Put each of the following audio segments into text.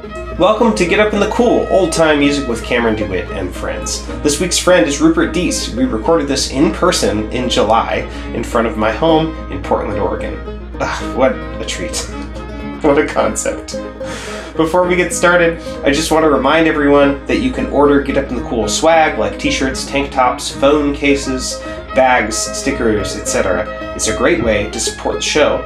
Welcome to Get Up in the Cool, old time music with Cameron DeWitt and friends. This week's friend is Rupert Deese. We recorded this in person in July in front of my home in Portland, Oregon. Ugh, what a treat. what a concept. Before we get started, I just want to remind everyone that you can order Get Up in the Cool swag like t shirts, tank tops, phone cases, bags, stickers, etc. It's a great way to support the show.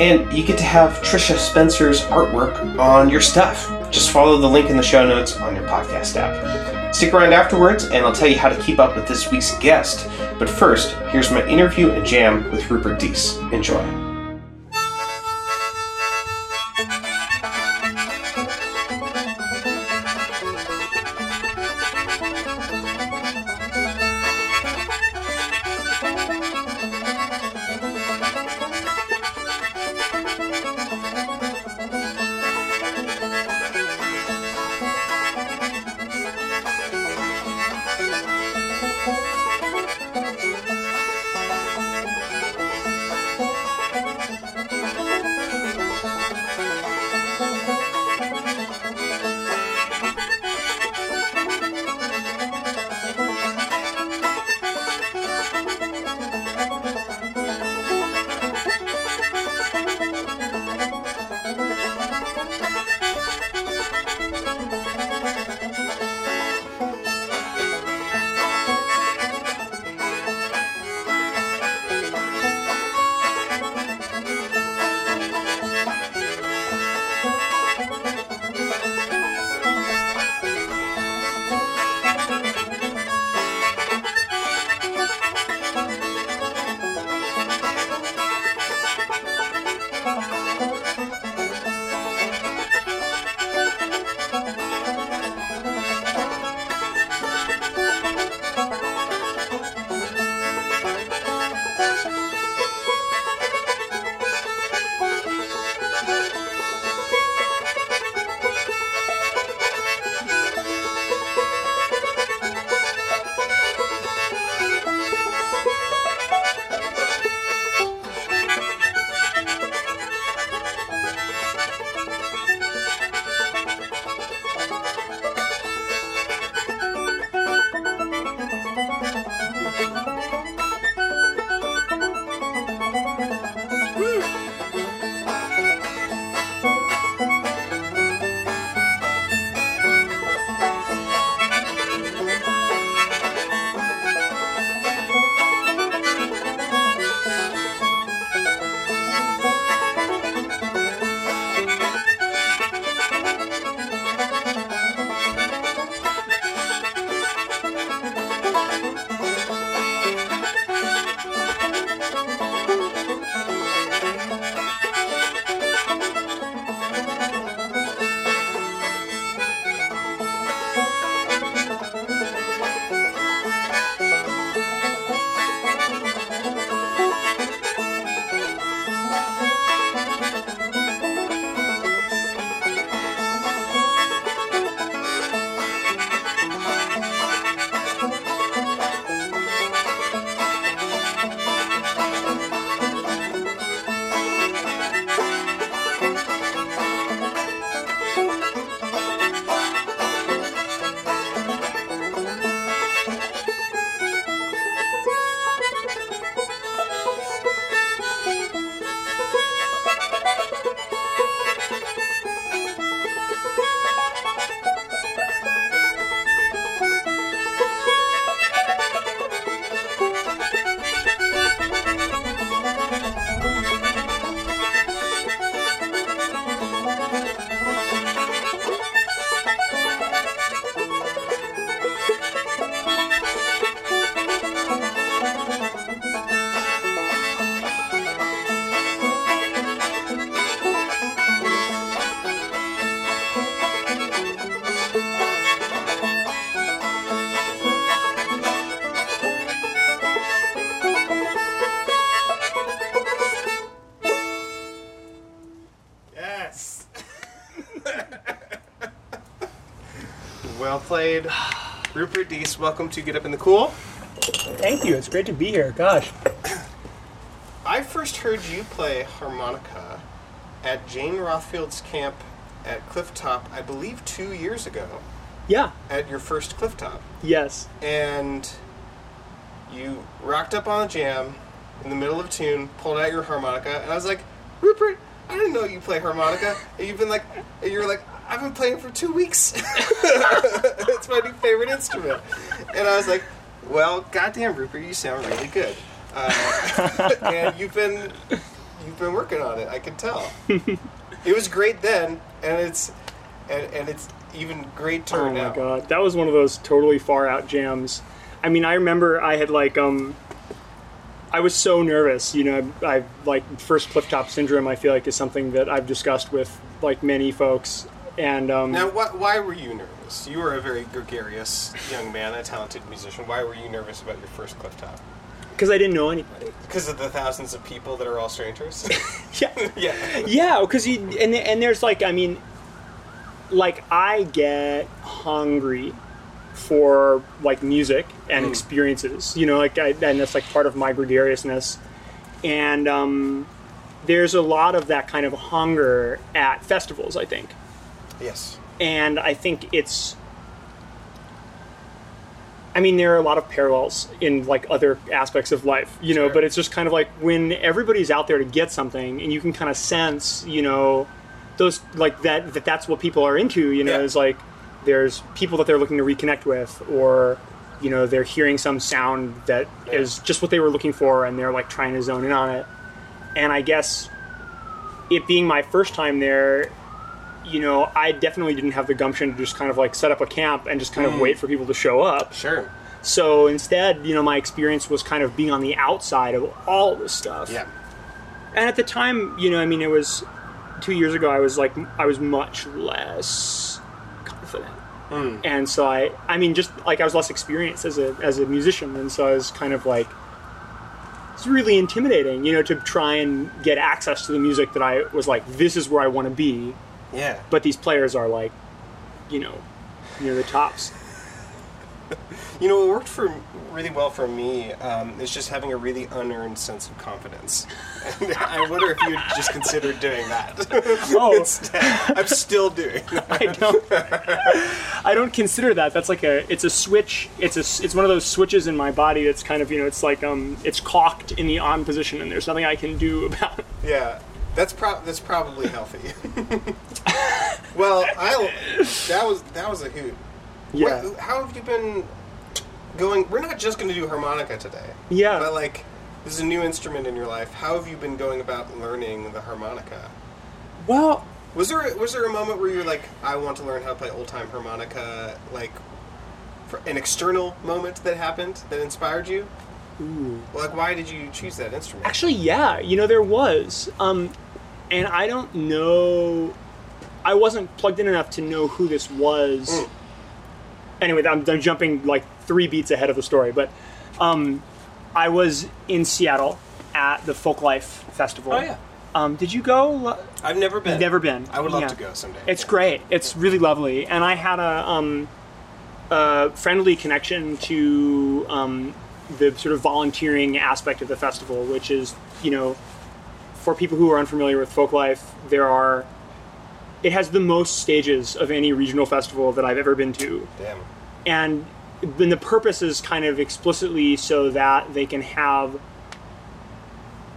And you get to have Trisha Spencer's artwork on your stuff. Just follow the link in the show notes on your podcast app. Stick around afterwards, and I'll tell you how to keep up with this week's guest. But first, here's my interview and jam with Rupert Deese. Enjoy. Welcome to Get Up in the Cool. Thank you. It's great to be here. Gosh. I first heard you play harmonica at Jane Rothfield's camp at Cliff Top, I believe, two years ago Yeah. at your first Cliff Top, Yes. and you rocked up on a jam in the middle of tune, pulled out your harmonica, and I was like, Rupert, I didn't know you play harmonica. And you've been like, and you're like, I've been playing for two weeks. it's my new favorite instrument. And I was like, well, goddamn, Rupert, you sound really good. Uh, and you've been you've been working on it. I can tell. it was great then, and it's and, and it's even great Oh turn my now. god, that was one of those totally far out jams. I mean, I remember I had like um, I was so nervous. You know, I like first cliff top syndrome. I feel like is something that I've discussed with like many folks, and um, Now, wh- why were you nervous? You were a very gregarious young man, a talented musician. Why were you nervous about your first cliff top? because I didn't know anybody. Because of the thousands of people that are all strangers. Yeah, yeah. yeah, because you and and there's like I mean, like I get hungry for like music and Mm. experiences, you know, like I, and that's like part of my gregariousness, and um, there's a lot of that kind of hunger at festivals, I think, Yes. and I think it's. I mean, there are a lot of parallels in like other aspects of life, you know. Sure. But it's just kind of like when everybody's out there to get something, and you can kind of sense, you know, those like that that that's what people are into. You know, Yeah. is like there's people that they're looking to reconnect with, or you know, they're hearing some sound that is Yeah. just what they were looking for, and they're like trying to zone in on it. And I guess it being my first time there, you know, I definitely didn't have the gumption to just kind of like set up a camp and just kind of mm. wait for people to show up. Sure. So instead, you know, my experience was kind of being on the outside of all this stuff. Yeah. And at the time, you know, I mean, it was two years ago. I was like, I was much less confident, mm. and so I, I mean, just like I was less experienced as a as a musician, and so I was kind of like, it's really intimidating, you know, to try and get access to the music that I was like, this is where I want to be, Yeah. but these players are like, you know, near the tops. You know, what worked for really well for me um, is just having a really unearned sense of confidence. And I wonder if you'd just consider doing that. Oh. Instead, I'm still doing. that. I don't. I don't consider that. That's like a. It's a switch. It's a. It's one of those switches in my body. That's kind of you know. It's like um. It's cocked in the on position, and there's nothing I can do about. it. Yeah, that's pro- that's probably healthy. well, I that was that was a hoot. Yeah. What, how have you been going? We're not just going to do harmonica today. Yeah. But like, this is a new instrument in your life. How have you been going about learning the harmonica? Well, Was there was there a moment where you were like, I want to learn how to play old time harmonica? Like, for an external moment that happened that inspired you? Ooh. Like, why did you choose that instrument? Actually, yeah. You know, there was. Um, and I don't know. I wasn't plugged in enough to know who this was. Mm. Anyway, I'm, I'm jumping like three beats ahead of the story, but um, I was in Seattle at the Folklife Festival. Oh yeah, Um, did you go? I've never been. Never been. I would love Yeah. to go someday. It's great. It's really lovely, and I had a, um, a friendly connection to um, the sort of volunteering aspect of the festival, which is, you know, for people who are unfamiliar with folk life, there are. It has the most stages of any regional festival that I've ever been to, Damn. and then the purpose is kind of explicitly so that they can have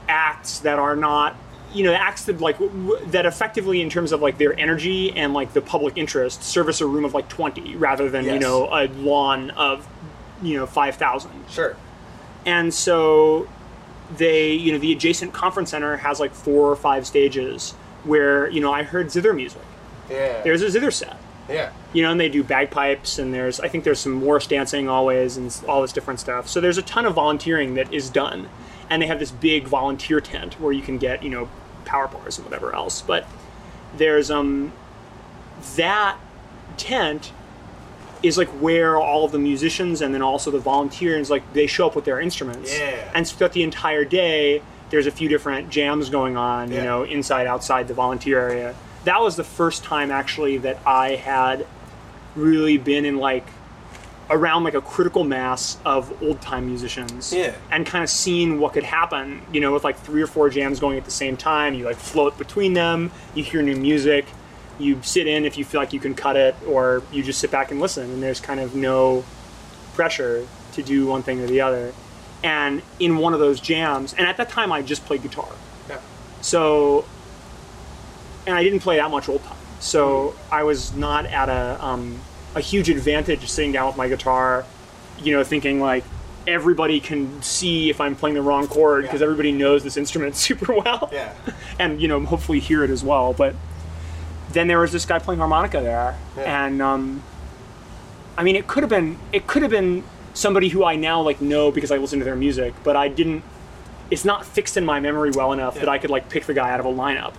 acts that are not you know acts that like w- that effectively in terms of like their energy and like the public interest service a room of like 20 rather than you know a lawn of you know 5000 Sure. and so they you know the adjacent conference center has like four or five stages where you know i heard zither music Yeah. there's a zither set yeah. you know, and they do bagpipes, and there's I think there's some Morris dancing always, and all this different stuff. So there's a ton of volunteering that is done, and they have this big volunteer tent where you can get you know power bars and whatever else. But there's um that tent is like where all of the musicians and then also the volunteers like they show up with their instruments. Yeah. And throughout the entire day, there's a few different jams going on. You know, inside, outside the volunteer area. That was the first time actually that I had really been in like around like a critical mass of old time musicians Yeah. and kind of seen what could happen you know with like three or four jams going at the same time you like float between them you hear new music you sit in if you feel like you can cut it, or you just sit back and listen, and there's kind of no pressure to do one thing or the other. And in one of those jams, and at that time I just played guitar, Yeah. so and I didn't play that much old time, so I was not at a um, a huge advantage sitting down with my guitar, you know, thinking like everybody can see if I'm playing the wrong chord because Yeah. everybody knows this instrument super well Yeah. and you know hopefully hear it as well. But then there was this guy playing harmonica there, Yeah. and um, I mean, it could have been it could have been somebody who I now like know because I listen to their music, but I didn't. It's not fixed in my memory well enough that I could like pick the guy out of a lineup.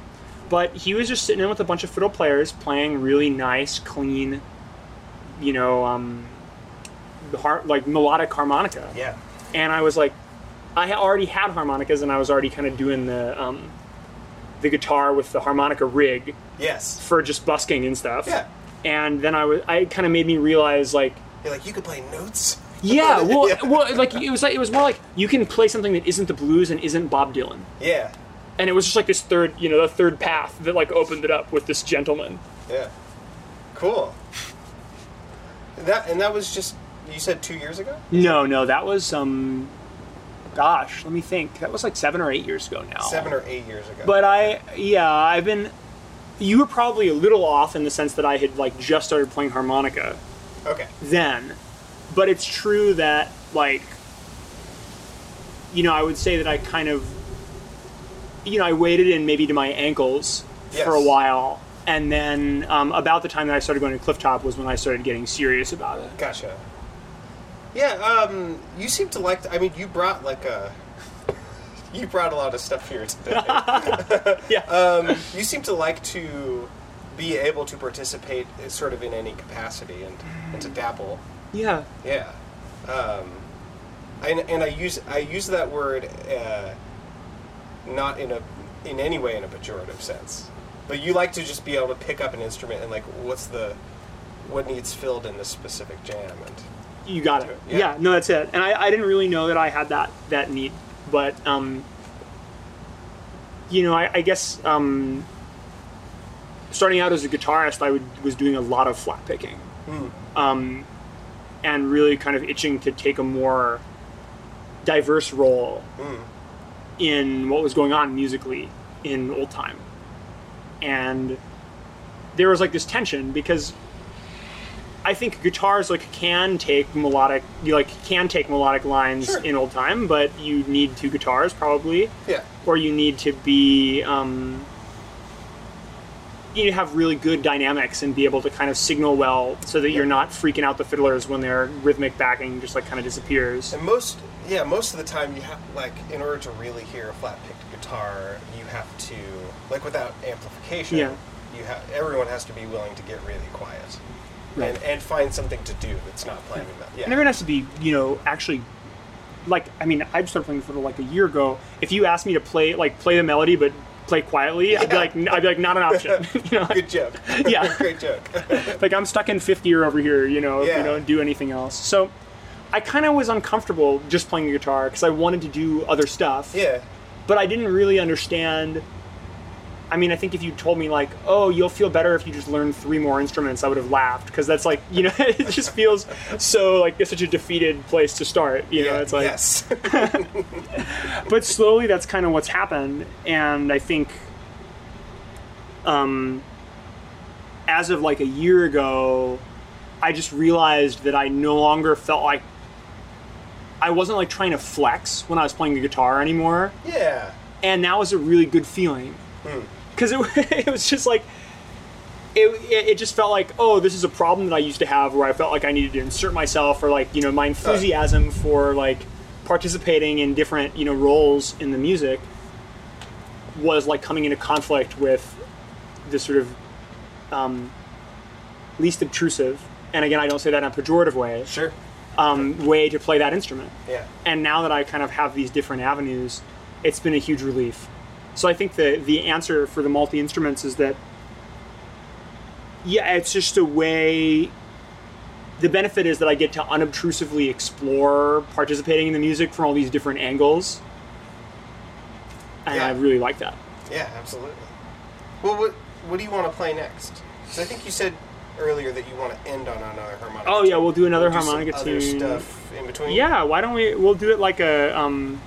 But he was just sitting in with a bunch of fiddle players playing really nice, clean, you know, um, har- like melodic harmonica Yeah. and I was like, I already had harmonicas, and I was already kind of doing the um, the guitar with the harmonica rig Yes. for just busking and stuff. Yeah. And then I was, I kind of made me realize like, You're like you could play notes. yeah, well, Yeah. well, like it was like it was more like you can play something that isn't the blues and isn't Bob Dylan, Yeah. and it was just like this third, you know, the third path that like opened it up with this gentleman. Yeah. Cool. That and that was just you said two years ago. No, no, that was um, gosh, let me think. That was like seven or eight years ago now. Seven or eight years ago. But I, yeah, I've been. You were probably a little off in the sense that I had like just started playing harmonica okay. then, but it's true that like, you know, I would say that I kind of, you know, I waded in maybe to my ankles Yes. for a while, and then um, about the time that I started going to Clifftop was when I started getting serious about it. Gotcha. Yeah. Um. You seem to like. I mean, you brought like a. You brought a lot of stuff here today. Yeah. um, you seem to like to be able to participate sort of in any capacity and, and to dabble. yeah. Yeah. Um, and, and I use I use that word uh, not in a in any way in a pejorative sense, but you like to just be able to pick up an instrument and like what's the what needs filled in this specific jam and You got it. Yeah. Yeah. no, that's it. And I, I didn't really know that I had that that need, but um, you know, I, I guess um, starting out as a guitarist, I would, was doing a lot of flat picking, um, and really kind of itching to take a more diverse role in what was going on musically in old time, and there was like this tension because I think guitars like can take melodic you like can take melodic lines Sure. in old time, but you need two guitars probably, yeah or you need to be um, you need to have really good dynamics and be able to kind of signal well so that you're not freaking out the fiddlers when their rhythmic backing just like kind of disappears. and most yeah most of the time you have like in order to really hear a flat picked guitar you have to like without amplification Yeah. you have everyone has to be willing to get really quiet Right. and and find something to do that's not playing that yeah And everyone has to be, you know, actually like I mean, I started playing the fiddle like a year ago. If you asked me to play like play the melody but play quietly, I'd be like I'd be like not an option. you know, good joke Yeah. great joke like I'm stuck in fifth year over here, you know, if you don't do anything else. So I kind of was uncomfortable just playing the guitar because I wanted to do other stuff. yeah But I didn't really understand. I mean, I think if you told me like, "Oh, you'll feel better if you just learn three more instruments," I would have laughed because that's like, you know, it just feels so like it's such a defeated place to start. You know, it's like, yes. But slowly that's kind of what's happened and i think um as of like a year ago i just realized that i no longer felt like i wasn't like trying to flex when i was playing the guitar anymore. Yeah. And that was a really good feeling because it, it was just like it, it, just felt like oh this is a problem that i used to have where i felt like i needed to insert myself or like you know my enthusiasm for like participating in different you know roles in the music was like coming into conflict with this sort of um, least obtrusive and again i don't say that in a pejorative way sure. um, way to play that instrument. Yeah. And now that I kind of have these different avenues, it's been a huge relief. So I think the the answer for the multi instruments is that yeah, it's just a way. The benefit is that I get to unobtrusively explore participating in the music from all these different angles, and Yeah. I really like that. yeah absolutely well what what do you want to play next 'Cause I think you said earlier that you want to end on another harmonica. Oh yeah, we'll do another Do some harmonica other tune. stuff in between. Yeah, why don't we? We'll do it like a. Um,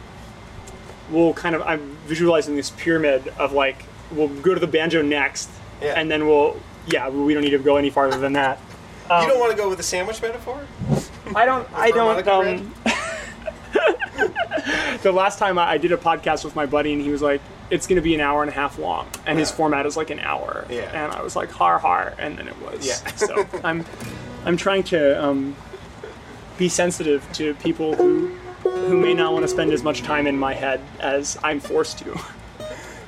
we'll kind of. I'm visualizing this pyramid of like. We'll go to the banjo next, Yeah. and then we'll. Yeah, we don't need to go any farther than that. Um, you don't want to go with the sandwich metaphor? I don't. I don't. Um, the last time I, I did a podcast with my buddy, and he was like, "It's going to be an hour and a half long," and his format is like an hour. Yeah. And I was like, "Har har," and then it was. Yeah. so I'm, I'm trying to um, be sensitive to people who, who may not want to spend as much time in my head as I'm forced to.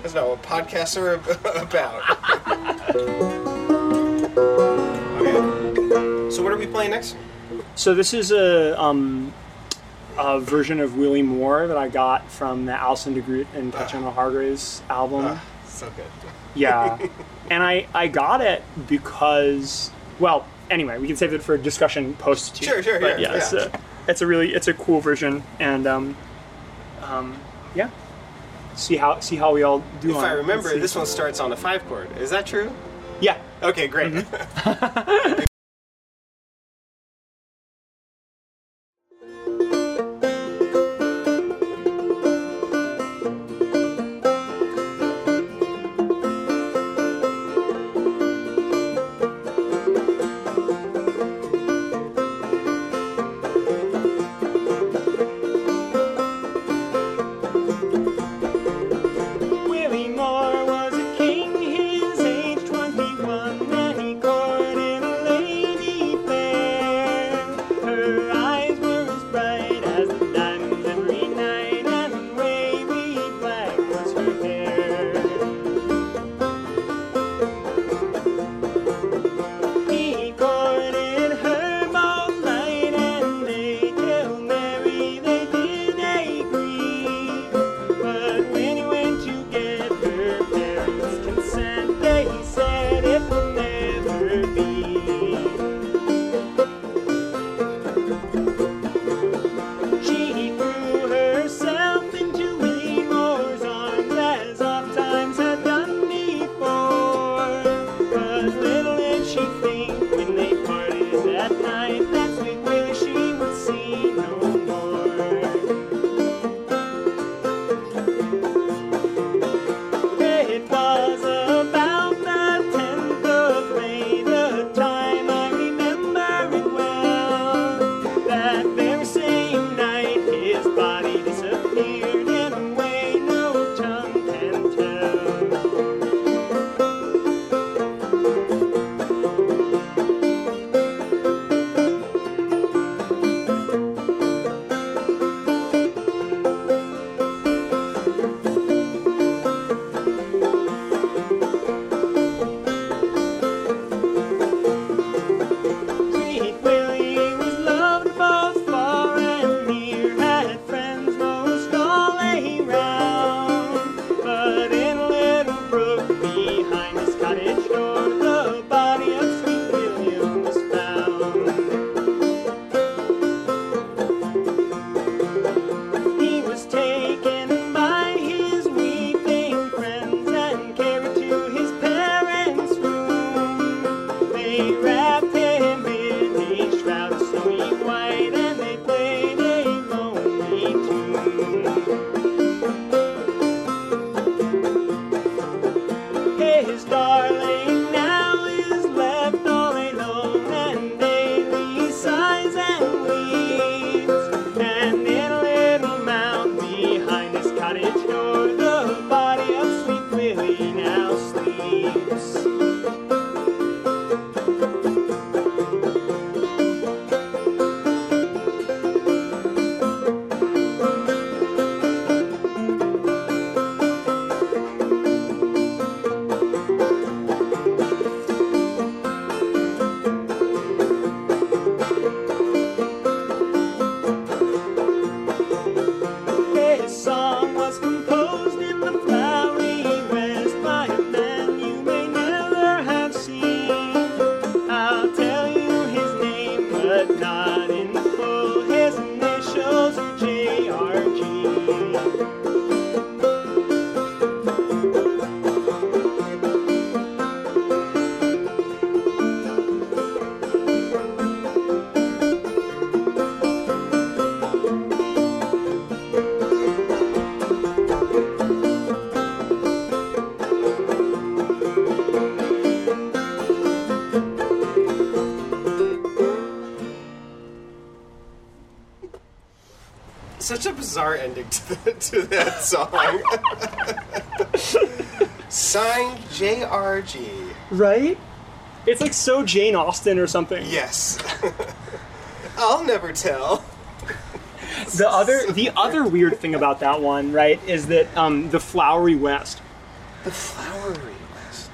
That's not what podcasts are about. okay. So what are we playing next? So this is a um, a version of Willie Moore that I got from the Allison de Groot and Tatiana Hargreaves album. Ah, so good. Yeah, and I I got it because well anyway we can save it for discussion post. Sure, sure, But yeah, yeah, yeah. It's a really it's a cool version and um um yeah see how see how we all do. If on I remember, this one starts on a five chord. Is that true? yeah Okay, great. Mm-hmm. to, the, to that song. Signed JRG. Right? It's like so Jane Austen or something. Yes. I'll never tell. The other the other weird thing about that one, right, is that um, the Flowery West. The Flowery West.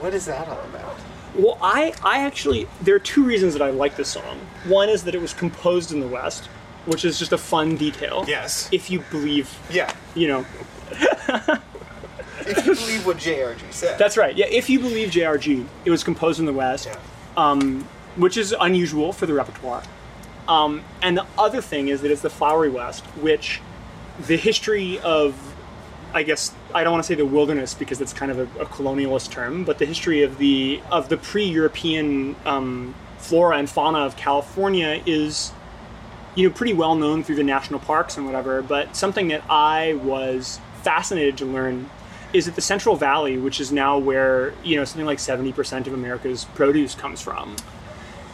What is that all about? Well, I I actually there are two reasons that I like this song. One is that it was composed in the West, which is just a fun detail. Yes. If you believe, Yeah. you know, If you believe what JRG said. that's right. Yeah, if you believe JRG, it was composed in the West. Yeah. which is unusual for the repertoire. Um, and the other thing is that it's the Flowery West, which the history of, I guess I don't want to say the wilderness because that's kind of a, a colonialist term, but the history of the of the pre-European um, flora and fauna of California is, you know, pretty well known through the national parks and whatever. But something that I was fascinated to learn is that the Central Valley, which is now where you know something like seventy percent of America's produce comes from,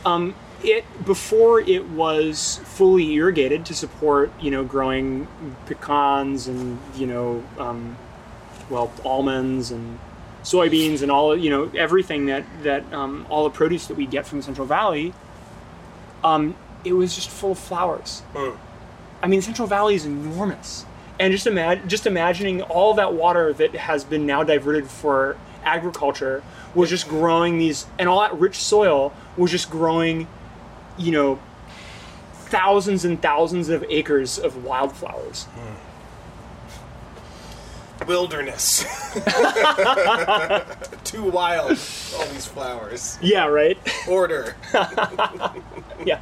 um, it before it was fully irrigated to support you know growing pecans and you know um, well almonds and soybeans and all you know everything that that um, all the produce that we get from the Central Valley. Um, it was just full of flowers. Hmm. I mean, Central Valley is enormous, and just imagine just imagining all that water that has been now diverted for agriculture was just growing these, and all that rich soil was just growing, you know, thousands and thousands of acres of wildflowers. Wilderness. Too wild. All these flowers. Yeah, right. Order. yeah,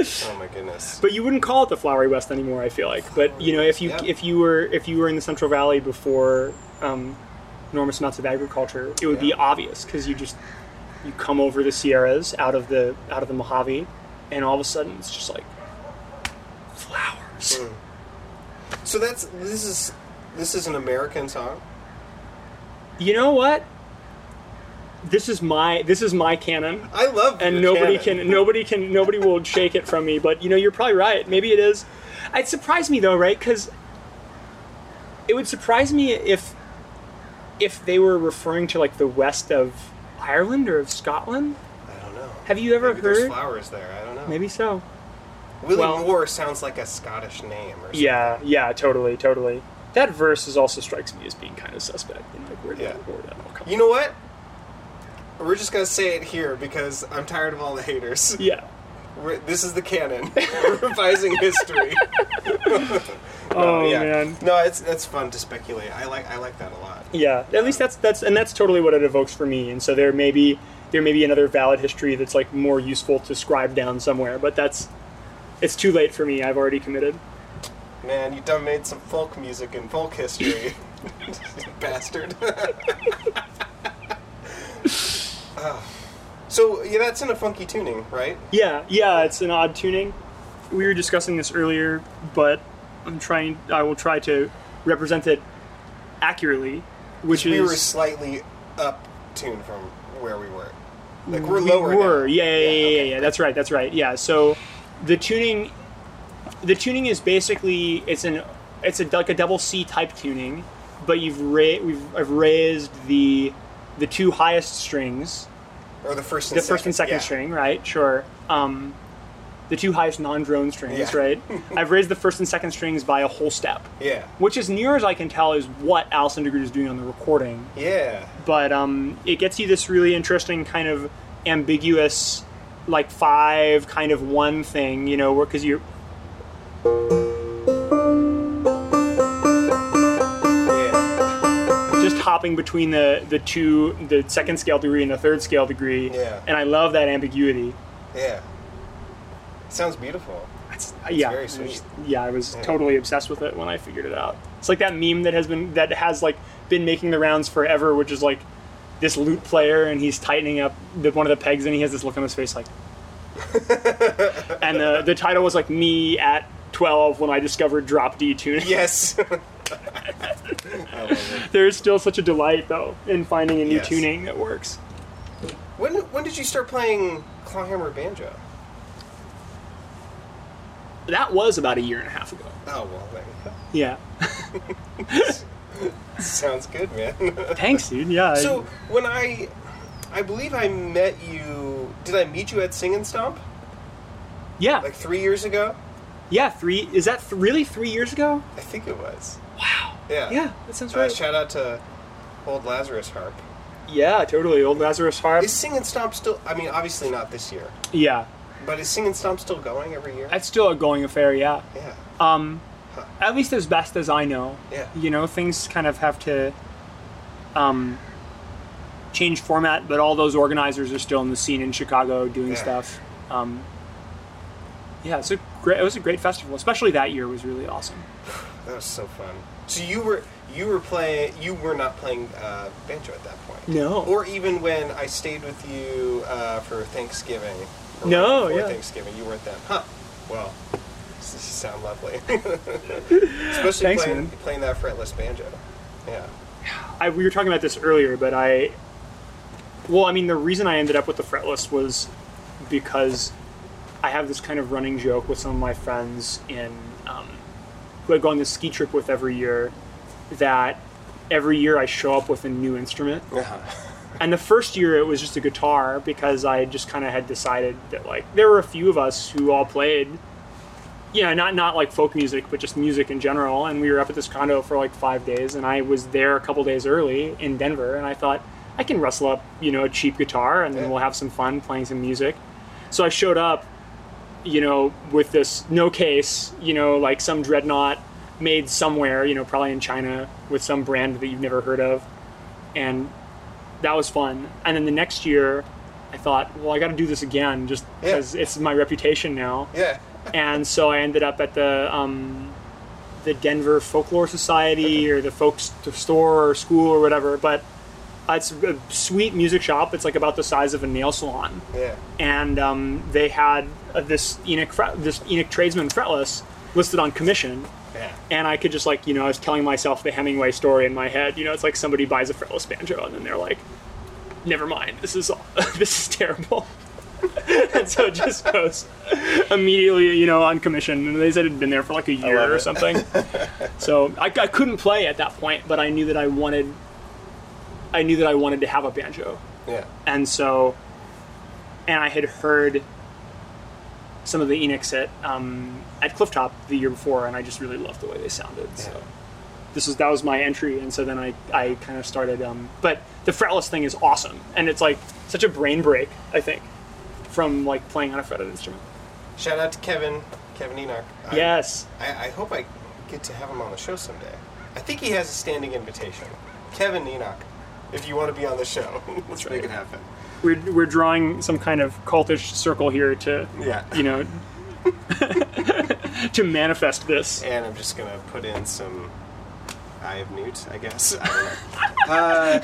Oh my goodness. but you wouldn't call it the Flowery West anymore. I feel like, but you know, if you Yeah. if you were if you were in the Central Valley before um, enormous amounts of agriculture, it would be obvious because you just you come over the Sierras out of the out of the Mojave, and all of a sudden it's just like flowers. So that's this is this is an American song. You know what? This is my this is my canon. I love and nobody canon. can nobody can nobody will shake it from me but you know you're probably right maybe it is it surprised me though right because it would surprise me if if they were referring to like the west of ireland or of scotland I don't know. have you ever Maybe there's heard flowers there. I don't know. maybe so Willie well- Moore sounds like a Scottish name or something. yeah yeah totally totally that verse is also strikes me as being kind of suspect and like where did, Yeah. did that all come You know what? We're just gonna say it here because I'm tired of all the haters. yeah We're, this is the canon. We're revising history. oh yeah. man No, it's it's fun to speculate. I like I like that a lot. Yeah, at least that's that's and that's totally what it evokes for me. And so there may be there may be another valid history that's like more useful to scribe down somewhere, but that's it's too late for me. I've already committed. Man, you done made some folk music and folk history. Bastard. So yeah, that's in a funky tuning, right? Yeah, yeah, it's an odd tuning. We were discussing this earlier, but I'm trying. I will try to represent it accurately, which we is were slightly up tuned from where we were. Like we're we lower. were. now. Yeah, yeah, yeah, yeah, okay. yeah. That's right. That's right. Yeah. So the tuning, the tuning is basically it's an it's a like a double C type tuning, but you've ra- we've I've raised the the two highest strings, Or the first and the first and second yeah. string, right? Sure. Um, the two highest non-drone strings, Yeah. right? I've raised the first and second strings by a whole step, Yeah. which, as near as I can tell, is what Allison de Groot is doing on the recording Yeah. but um, it gets you this really interesting kind of ambiguous like five kind of one thing you know because you're hopping between the the two the second scale degree and the third scale degree Yeah. and i love that ambiguity Yeah. Sounds beautiful. it's, yeah very it sweet. yeah i was Yeah. totally obsessed with it when i figured it out it's like that meme that has been that has like been making the rounds forever which is like this lute player and he's tightening up the, one of the pegs and he has this look on his face like and the, the title was like me at 12 when i discovered drop d tuning Yes. I love it. there's still such a delight though in finding a new Yes. tuning that works When when did you start playing clawhammer banjo? that was about a year and a half ago. Oh well, there you Yeah. Sounds good, man. Thanks, dude. Yeah. I- so when I, I believe I met you. Did I meet you at Sing and Stomp yeah. like three years ago? yeah. Three. Is that th- really three years ago? I think it was. Wow. Yeah. Yeah. That sounds Uh, shout out to old Lazarus Harp. yeah. Totally. Old Lazarus Harp. Is Sing and Stomp still? I mean, obviously not this year, yeah. but is Sing and Stomp still going every year? That's still a going affair. Yeah. yeah. Um, Huh. at least as best as I know. Yeah. You know, things kind of have to um, change format, but all those organizers are still in the scene in Chicago doing Yeah. stuff. Um, yeah, it's a great. It was a great festival, especially that year was really awesome. That was so fun. So you were you were playing you were not playing uh, banjo at that point. No. Or even when I stayed with you uh, for Thanksgiving. or No, right yeah. Thanksgiving, you weren't then. Huh. Well, this this sound lovely. Especially Thanks, playing man. playing that fretless banjo. Yeah. I, we were talking about this earlier, but I, well, I mean, the reason I ended up with the fretless was because I have this kind of running joke with some of my friends in um, who I go on this ski trip with every year that every year I show up with a new instrument. Uh-huh. And the first year it was just a guitar because I just kind of had decided that like there were a few of us who all played, yeah, not not like folk music, but just music in general. And we were up at this condo for like five days, and I was there a couple days early in Denver, and I thought I can rustle up, you know, a cheap guitar, and then Yeah. we'll have some fun playing some music. So I showed up, you know, with this no case, you know, like some dreadnought made somewhere, you know, probably in China with some brand that you've never heard of, and that was fun. And then the next year, I thought, well, I got to do this again, just Yeah. because it's my reputation now. Yeah. And so I ended up at the um, the Denver Folklore Society or the folk st- store or school or whatever. But it's a sweet music shop. It's like about the size of a nail salon, Yeah. and um, they had uh, this Enoch fret- this Enoch tradesman fretless listed on commission. Yeah. And I could just like, you know, I was telling myself the Hemingway story in my head. You know, it's like somebody buys a fretless banjo and then they're like, never mind, this is all, this is terrible. and so it just goes immediately, you know, on commission. And they said it had been there for like a year or something. so I, I couldn't play at that point, but I knew that I wanted, I knew that I wanted to have a banjo. Yeah. And so, and I had heard some of the Enochs at um, at Clifftop the year before, and I just really loved the way they sounded. So this was that was my entry, and so then I I kind of started. Um, but the fretless thing is awesome, and it's like such a brain break. I think from like playing on a fretted instrument. Shout out to Kevin, Kevin Enoch. I- yes. I, I hope I get to have him on the show someday. I think he has a standing invitation. Kevin Enoch, if you want to be on the show, let's make it happen. We're, we're drawing some kind of cultish circle here to, Yeah. you know, to manifest this. And I'm just gonna put in some Eye of Newt, I guess. I don't know. uh,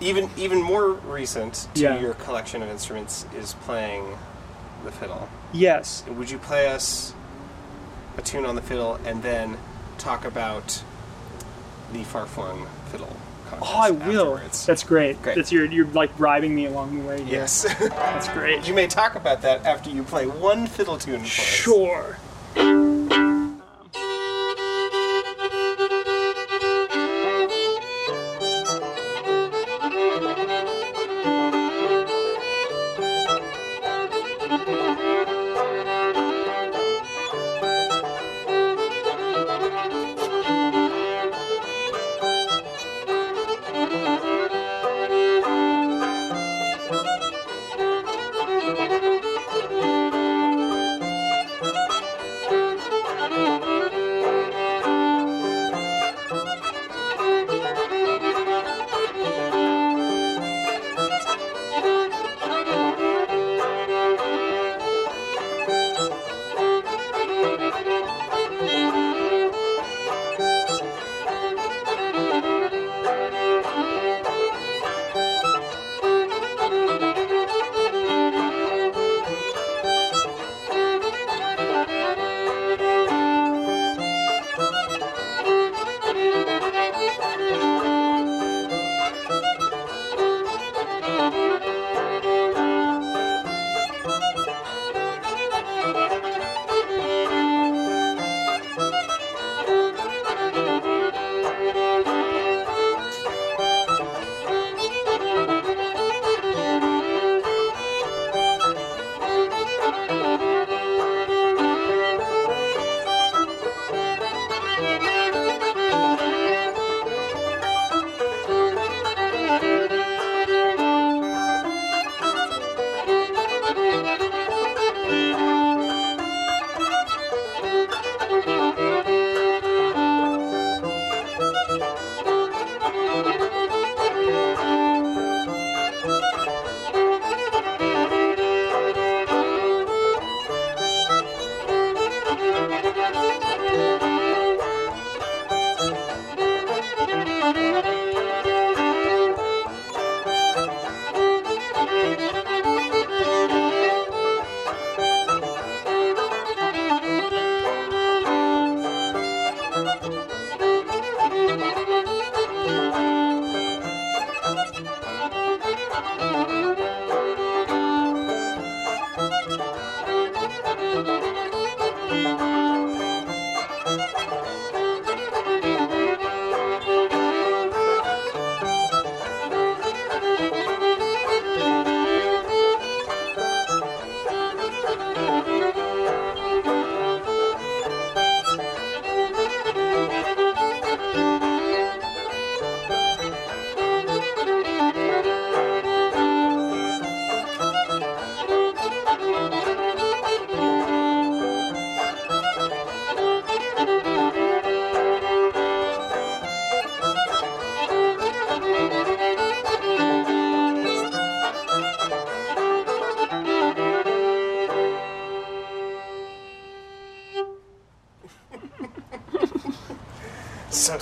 even even more recent to Yeah. your collection of instruments is playing the fiddle. Yes. Would you play us a tune on the fiddle and then talk about the far flung fiddle contest? Oh, I will. afterwards? That's great. Great. That's you're you're like bribing me along the way. here. yes. That's great. you may talk about that after you play one fiddle tune for us. Sure.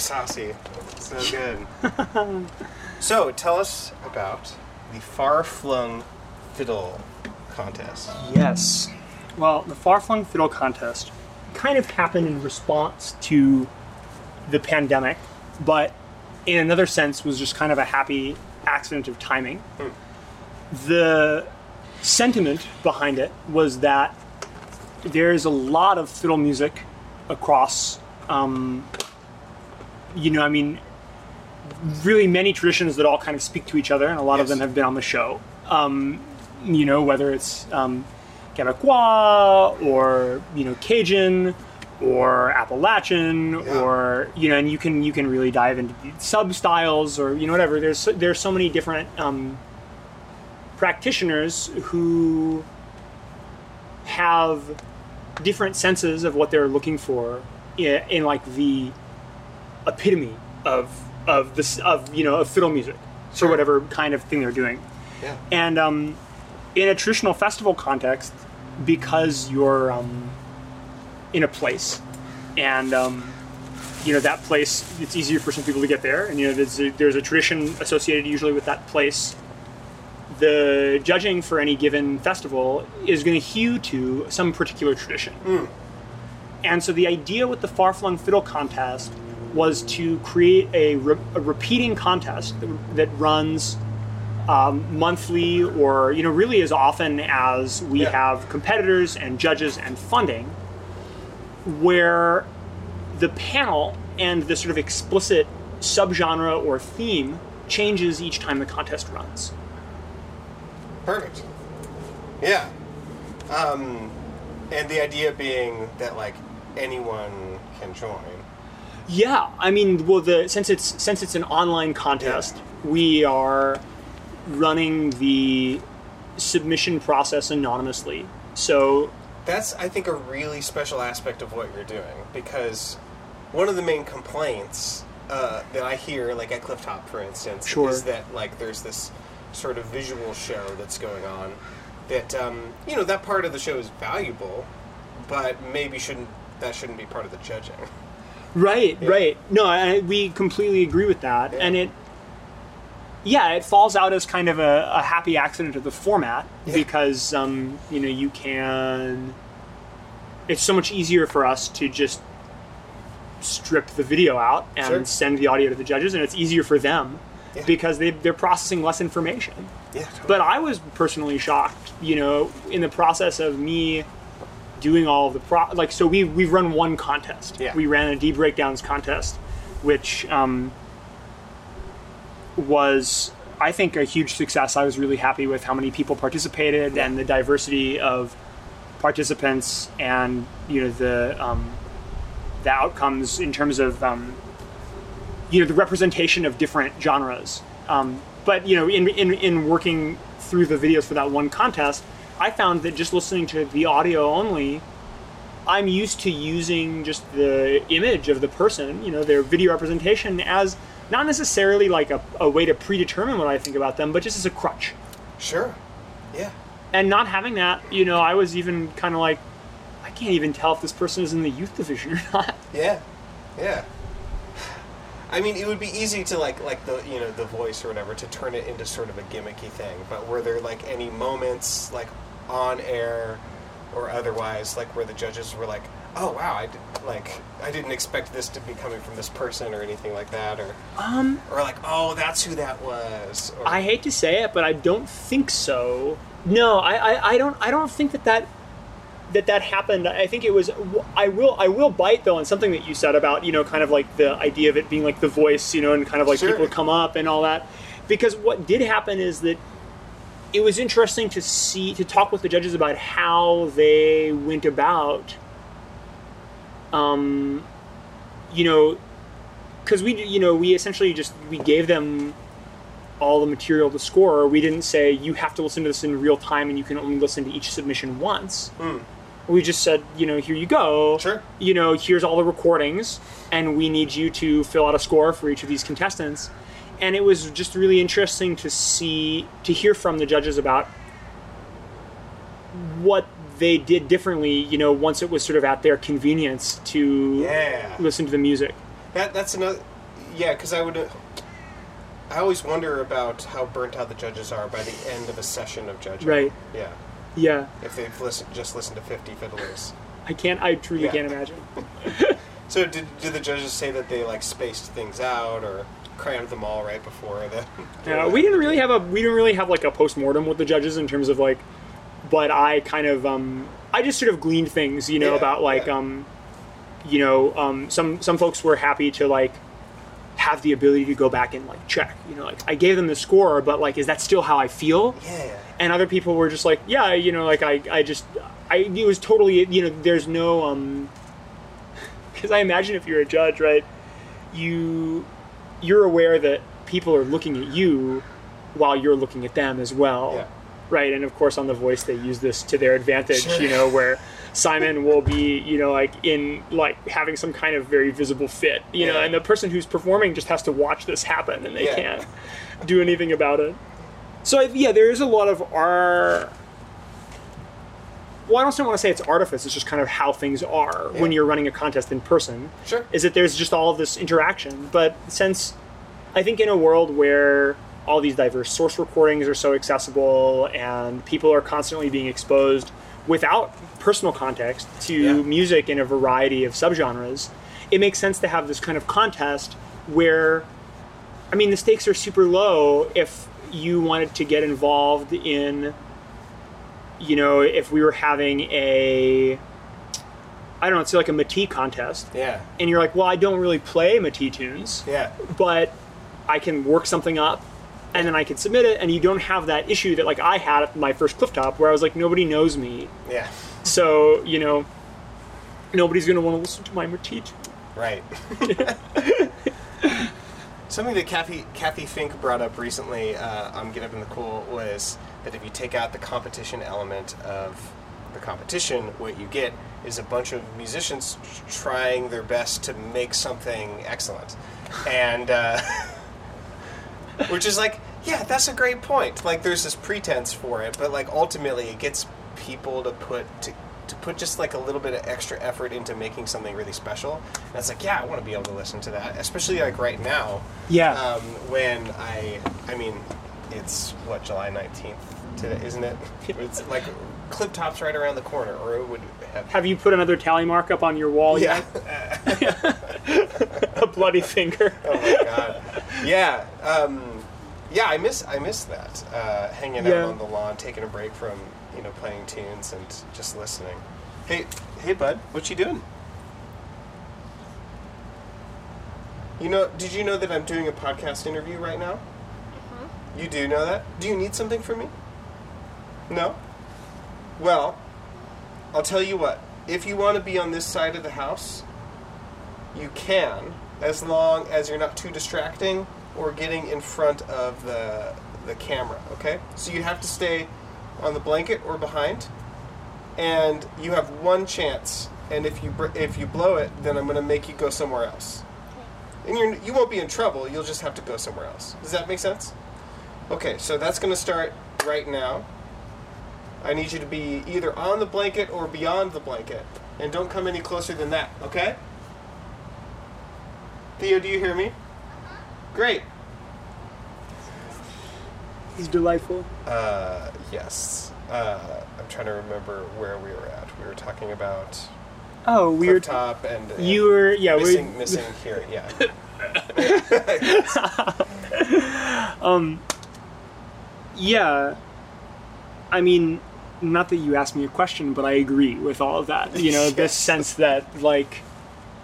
Saucy. So good. so tell us about the far flung fiddle contest. Yes. Well, the Far Flung Fiddle Contest kind of happened in response to the pandemic, but in another sense was just kind of a happy accident of timing. The sentiment behind it was that there's a lot of fiddle music across, um, you know, I mean, really many traditions that all kind of speak to each other, and a lot of them have been on the show. Um, you know, whether it's um, Quebecois or you know Cajun or Appalachian Yeah. or you know, and you can you can really dive into sub styles or you know whatever. There's so- there's so many different um, practitioners who have different senses of what they're looking for in, in like the epitome of of this of you know of fiddle music Sure. or whatever kind of thing they're doing. Yeah. And um, in a traditional festival context, because you're um, in a place, and um, you know that place, it's easier for some people to get there, and you know there's a, there's a tradition associated usually with that place. The judging for any given festival is going to hew to some particular tradition. And so the idea with the Far Flung Fiddle Contest was to create a, re- a repeating contest that, that runs um, monthly or, you know, really as often as we Yeah. have competitors and judges and funding, where the panel and the sort of explicit subgenre or theme changes each time the contest runs. Perfect. Yeah. Um, and the idea being that like anyone can join. Yeah, I mean, well, the since it's since it's an online contest, we are running the submission process anonymously. So That's I think a really special aspect of what you're doing because one of the main complaints uh, that I hear, like at Clifftop, for instance, Sure. is that like there's this sort of visual show that's going on. That um, you know that part of the show is valuable, but maybe shouldn't that shouldn't be part of the judging. right, Yeah. right. No, I, we completely agree with that, Yeah. and it. Yeah, it falls out as kind of a, a happy accident of the format Yeah. because um, you know you can. It's so much easier for us to just strip the video out and Sure. send the audio to the judges, and it's easier for them because they, they're processing less information. Yeah, totally. But I was personally shocked, you know, in the process of me doing all the pro like so we we've run one contest. Yeah. We ran a D breakdowns contest, which um, was I think a huge success. I was really happy with how many people participated and the diversity of participants and you know the um, the outcomes in terms of um, you know the representation of different genres. Um, but you know, in, in in working through the videos for that one contest, I found that just listening to the audio only, I'm used to using just the image of the person, you know, their video representation as not necessarily like a, a way to predetermine what I think about them, but just as a crutch. sure. Yeah. And not having that, you know, I was even kind of like, I can't even tell if this person is in the youth division or not. Yeah, yeah. I mean, it would be easy to like, like the you know the voice or whatever to turn it into sort of a gimmicky thing. But were there like any moments like on air or otherwise, like where the judges were like, "Oh wow, I did, like I didn't expect this to be coming from this person" or anything like that, or Um, or like, "Oh, that's who that was." Or, I hate to say it, but I don't think so. No, I, I, I don't I don't think that that that that happened. I think it was. I will I will bite though on something that you said about you know kind of like the idea of it being like the voice, you know, and kind of like Sure. people come up and all that. Because what did happen is that it was interesting to see to talk with the judges about how they went about. Um, you know, because we you know we essentially just we gave them all the material to score. We didn't say you have to listen to this in real time and you can only listen to each submission once. We just said, you know, here you go. Sure. You know, here's all the recordings, and we need you to fill out a score for each of these contestants. And it was just really interesting to see, to hear from the judges about what they did differently, you know, once it was sort of at their convenience to Yeah. listen to the music. That that's another. Yeah, because I would. I always wonder about how burnt out the judges are by the end of a session of judging. Right. Yeah. Yeah, If they've listened, just listened to fifty fiddlers. I can't. I truly Yeah. can't imagine. So did did the judges say that they like spaced things out or crammed them all right before the? Yeah, we didn't really have a we didn't really have like a post mortem with the judges in terms of like, but I kind of um I just sort of gleaned things you know Yeah, about like yeah. um, you know um some some folks were happy to like have the ability to go back and like check you know like I gave them the score but like is that still how I feel Yeah. and other people were just like yeah you know like I I just I it was totally you know there's no um because I imagine if you're a judge right you you're aware that people are looking at you while you're looking at them as well Yeah. right and of course on the voice they use this to their advantage Sure. you know where simon will be you know like in like having some kind of very visible fit you know and the person who's performing just has to watch this happen and they Yeah. can't do anything about it so yeah there is a lot of our well i don't want to say it's artifice it's just kind of how things are when you're running a contest in person Sure. is that there's just all of this interaction. But since I think in a world where all these diverse source recordings are so accessible and people are constantly being exposed without personal context to Yeah. music in a variety of subgenres, it makes sense to have this kind of contest where, I mean, the stakes are super low if you wanted to get involved in, you know, if we were having a, I don't know, it's like a Métis contest Yeah. and you're like, well, I don't really play Métis tunes, Yeah. but I can work something up and then I can submit it, and you don't have that issue that like I had at my first clifftop where I was like, nobody knows me, Yeah. so you know, nobody's gonna want to listen to my Métis tune. Right. Something that Kathy Cathy Fink brought up recently uh, on Get Up in the Cool was that if you take out the competition element of the competition, what you get is a bunch of musicians trying their best to make something excellent, and uh, which is like, yeah, that's a great point. Like, there's this pretense for it, but like ultimately, it gets people to put to, to put just like a little bit of extra effort into making something really special. And it's like, yeah, I want to be able to listen to that, especially like right now. Yeah. Um, when I, I mean, it's what July nineteenth today, isn't it? It's like Clifftop's right around the corner, or it would have. Have you put another tally mark up on your wall yeah. yet? A bloody finger. oh my god. Yeah. Um, yeah, I miss I miss that. Uh, hanging Yeah. out on the lawn, taking a break from you know playing tunes and just listening. Hey, hey, bud, what you doing? You know, did you know that I'm doing a podcast interview right now? You do know that? Do you need something from me? No? Well, I'll tell you what. If you want to be on this side of the house, you can, as long as you're not too distracting or getting in front of the the camera. Okay, so you have to stay on the blanket or behind, and you have one chance. And if you br- if you blow it, then I'm going to make you go somewhere else. And you're you won't be in trouble. You'll just have to go somewhere else. Does that make sense? Okay, so that's going to start right now. I need you to be either on the blanket or beyond the blanket, and don't come any closer than that. Okay? Theo, do you hear me? Great. He's delightful. Uh, yes. Uh, I'm trying to remember where we were at. We were talking about Oh, we were. top and, and You were. Yeah, missing we. missing hearing. Yeah. Yeah. I mean, not that you asked me a question, but I agree with all of that. You know, this sense that, like,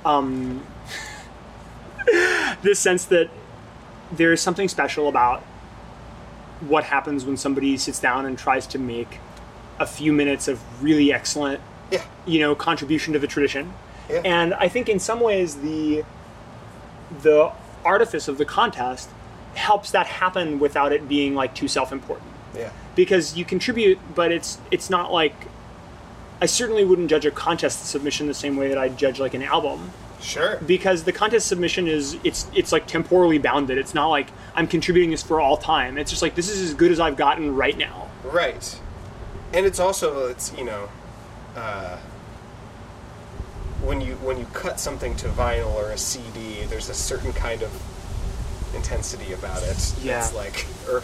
um, this sense that there is something special about what happens when somebody sits down and tries to make a few minutes of really excellent, yeah. you know, contribution to the tradition. Yeah. And I think in some ways the the artifice of the contest helps that happen without it being like too self-important Yeah. because you contribute but it's it's not like I certainly wouldn't judge a contest submission the same way that I'd judge like an album Sure. because the contest submission is it's it's like temporally bounded it's not like I'm contributing this for all time it's just like this is as good as I've gotten right now Right. And it's also it's you know, uh, when you when you cut something to vinyl or a CD, there's a certain kind of intensity about it. Yeah. It's like or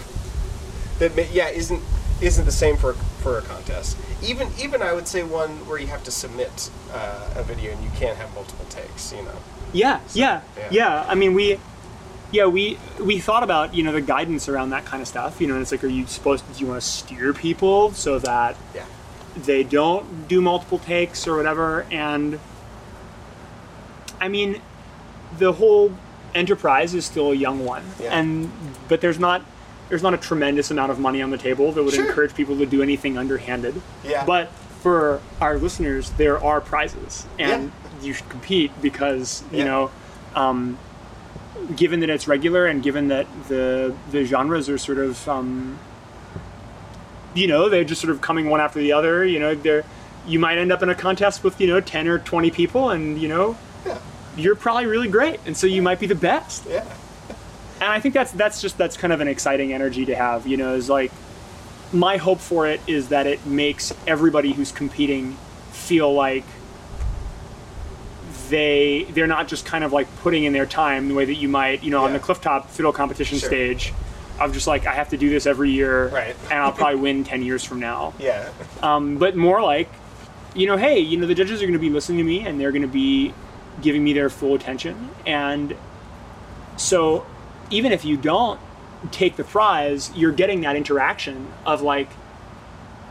that yeah isn't isn't the same for for a contest. Even even I would say one where you have to submit uh, a video and you can't have multiple takes. You know. Yeah, yeah, yeah. yeah. I mean, we, yeah, we we thought about you know the guidance around that kind of stuff. You know, and it's like, are you supposed? Do you want to steer people so that Yeah. they don't do multiple takes or whatever? And I mean, the whole enterprise is still a young one, Yeah. and but there's not there's not a tremendous amount of money on the table that would Sure. encourage people to do anything underhanded. Yeah. But for our listeners, there are prizes, and you should compete because you Yeah. know, um, given that it's regular and given that the the genres are sort of, um, you know, they're just sort of coming one after the other. You know, they're you might end up in a contest with you know ten or twenty people, and you know, Yeah. You're probably really great, and so you might be the best Yeah. and I think that's that's just that's kind of an exciting energy to have. You know, is like my hope for it is that it makes everybody who's competing feel like they they're not just kind of like putting in their time the way that you might you know on Yeah. the clifftop fiddle competition Sure. stage of just like I have to do this every year Right. and I'll probably win 10 years from now Yeah. um, but more like you know hey you know the judges are going to be listening to me and they're going to be giving me their full attention and so even if you don't take the prize you're getting that interaction of like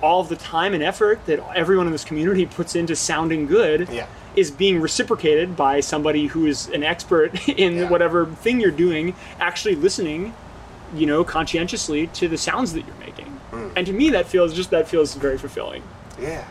all of the time and effort that everyone in this community puts into sounding good Yeah. is being reciprocated by somebody who is an expert in Yeah. whatever thing you're doing actually listening you know conscientiously to the sounds that you're making Hmm. and to me that feels just that feels very fulfilling Yeah,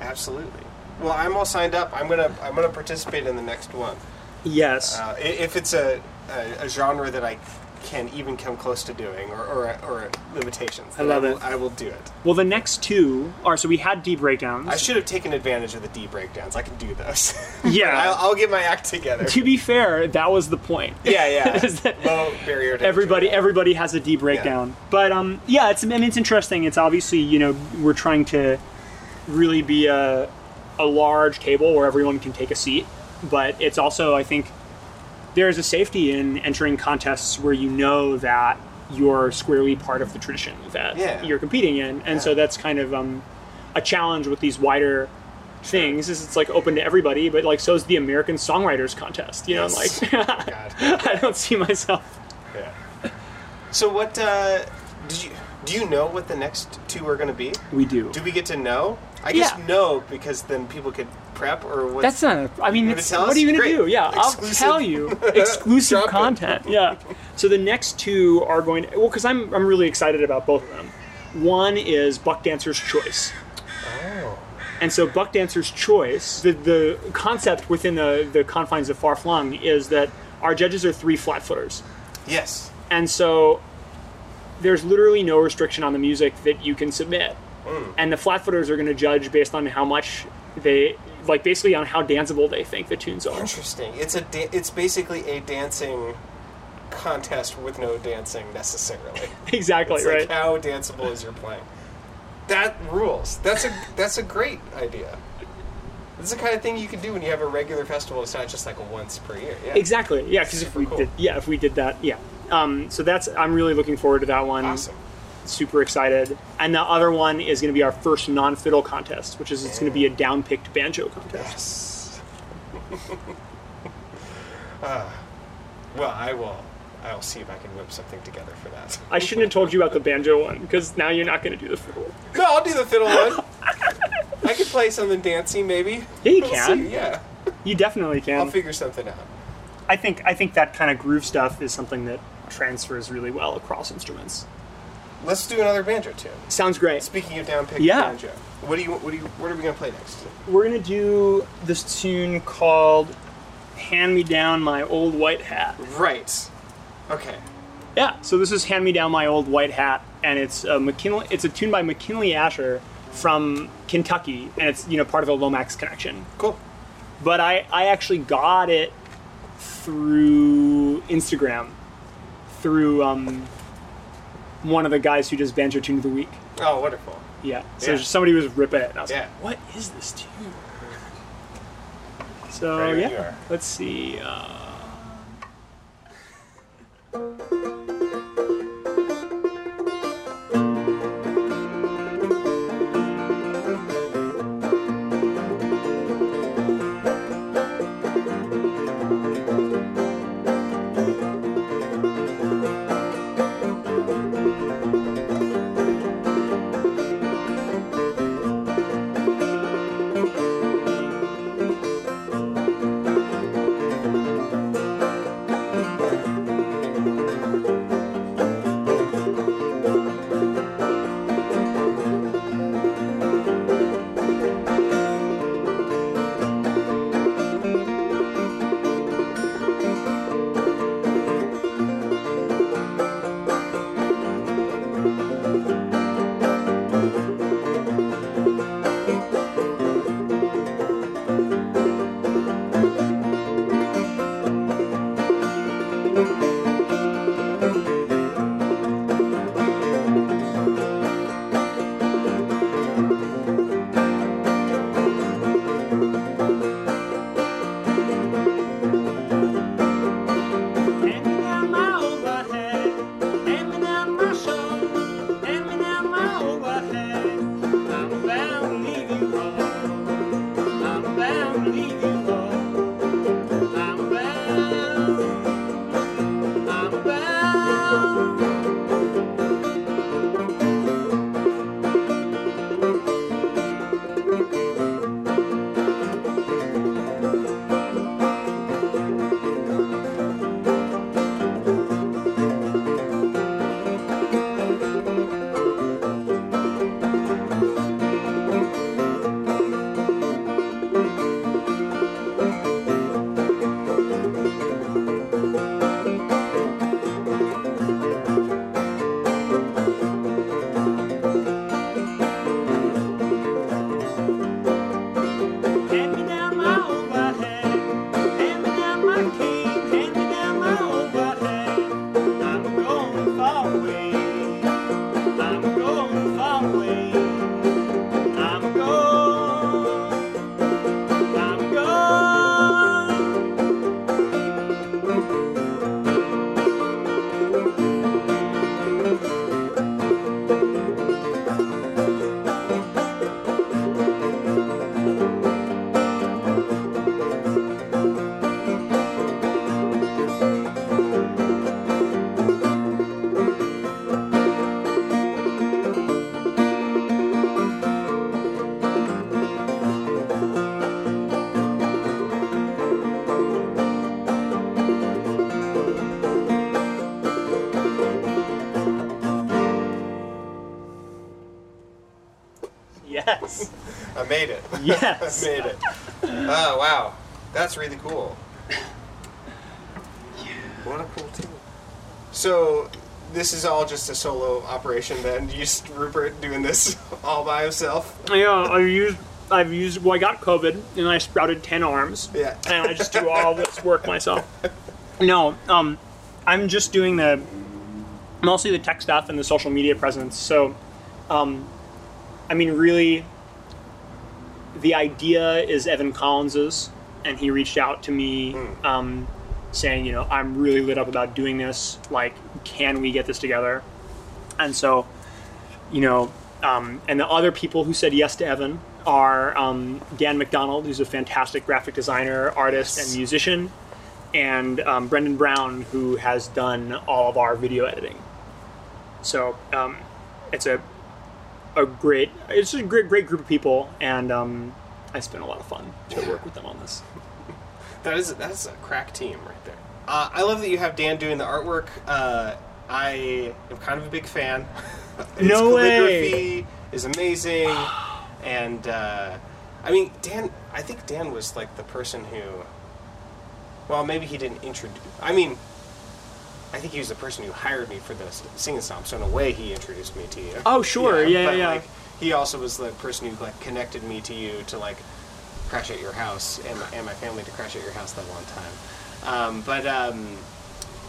absolutely. Well, I'm all signed up. I'm gonna I'm gonna participate in the next one. yes Uh, if it's a, a, a genre that I can even come close to doing, or or, or limitations, I love will, it. I will do it. well the next two are so we had D breakdowns I should have taken advantage of the D breakdowns. I can do those. Yeah. I'll, I'll get my act together. to be fair that was the point yeah, yeah. Low barrier. To everybody entry. everybody has a D breakdown. But um, yeah, it's I mean it's interesting. It's obviously you know we're trying to really be a a large table where everyone can take a seat, but it's also I think there is a safety in entering contests where you know that you're squarely part of the tradition that Yeah. you're competing in, and so that's kind of um, a challenge with these wider things is it's like open to everybody but like so is the american songwriters contest you know Yes. like i don't see myself Yeah. So what uh, did you do? You know what the next two are going to be? we do Do we get to know? I just Yeah. know because then people could prep or what? That's not. A, I mean, what us? are you going to do? Yeah, Exclusive. I'll tell you. Exclusive content. Yeah. So the next two are going. To, well, because I'm I'm really excited about both of them. One is Buck Dancer's Choice. Oh. And so Buck Dancer's Choice, the, the concept within the, the confines of Far Flung is that our judges are three flat footers. Yes. And so there's literally no restriction on the music that you can submit. Hmm. And the flatfooters are going to judge based on how much they, like basically on how danceable they think the tunes are. Interesting. It's a da- it's basically a dancing contest with no dancing necessarily. exactly, It's right? like how danceable is your playing? That rules. That's a that's a great idea. This is the kind of thing you can do when you have a regular festival. It's not just like a once per year. Yeah. Exactly. Yeah, because if we cool. did, yeah, if we did that, yeah. Um, so that's I'm really looking forward to that one. Awesome. Super excited. And the other one is going to be our first non-fiddle contest, which is it's going to be a down-picked banjo contest. Yes. Ah. well, I will. I will see if I can whip something together for that. I shouldn't have told you about the banjo one because now you're not going to do the fiddle. No, I'll do the fiddle one. I could play something dancing, maybe. Yeah, you We'll can. see, Yeah, You definitely can. I'll figure something out. I think I think that kind of groove stuff is something that transfers really well across instruments. Let's do another banjo tune. Sounds great. Speaking of down pick Yeah. banjo, what do you what do you what are we gonna play next? We're gonna do this tune called "Hand Me Down My Old White Hat." Right. Okay. Yeah, so this is "Hand Me Down My Old White Hat," and it's a McKinley. It's a tune by McKinley Asher from Kentucky, and it's you know part of the Lomax connection. Cool. But I I actually got it through Instagram, through um, one of the guys who does banjo tune of the week. Oh, wonderful. Yeah. So Yeah. somebody was ripping it, and I was Yeah. like, "What is this tune?" So when yeah, let's see. Uh, Yes. I made it. Oh wow, that's really cool. What a cool team. So this is all just a solo operation then? Just Rupert doing this all by himself? Yeah, I used. I've used. Well, I got COVID, and I sprouted ten arms. Yeah. and I just do all this work myself. No, um, I'm just doing the mostly the tech stuff and the social media presence. So, um, I mean, really, the idea is Evan Collins's, and he reached out to me um, saying, you know, I'm really lit up about doing this. Like, can we get this together? And so, you know, um, and the other people who said yes to Evan are um, Dan McDonald, who's a fantastic graphic designer, artist, Yes. and musician, and um, Brendan Brown, who has done all of our video editing. So um, it's a a great it's a great great group of people, and um, I spent a lot of fun to work with them on this. That is that's a crack team right there. Uh, I love that you have Dan doing the artwork. Uh, I am kind of a big fan. No way. is amazing, and uh, I mean Dan. I think Dan was like the person who. Well, maybe he didn't introduce. I mean, I think he was the person who hired me for the singing stomp. So in a way, he introduced me to you. Oh, sure. Yeah, but, yeah. Like, he also was the person who like connected me to you to like crash at your house and my, and my family to crash at your house that one time. Um, but um,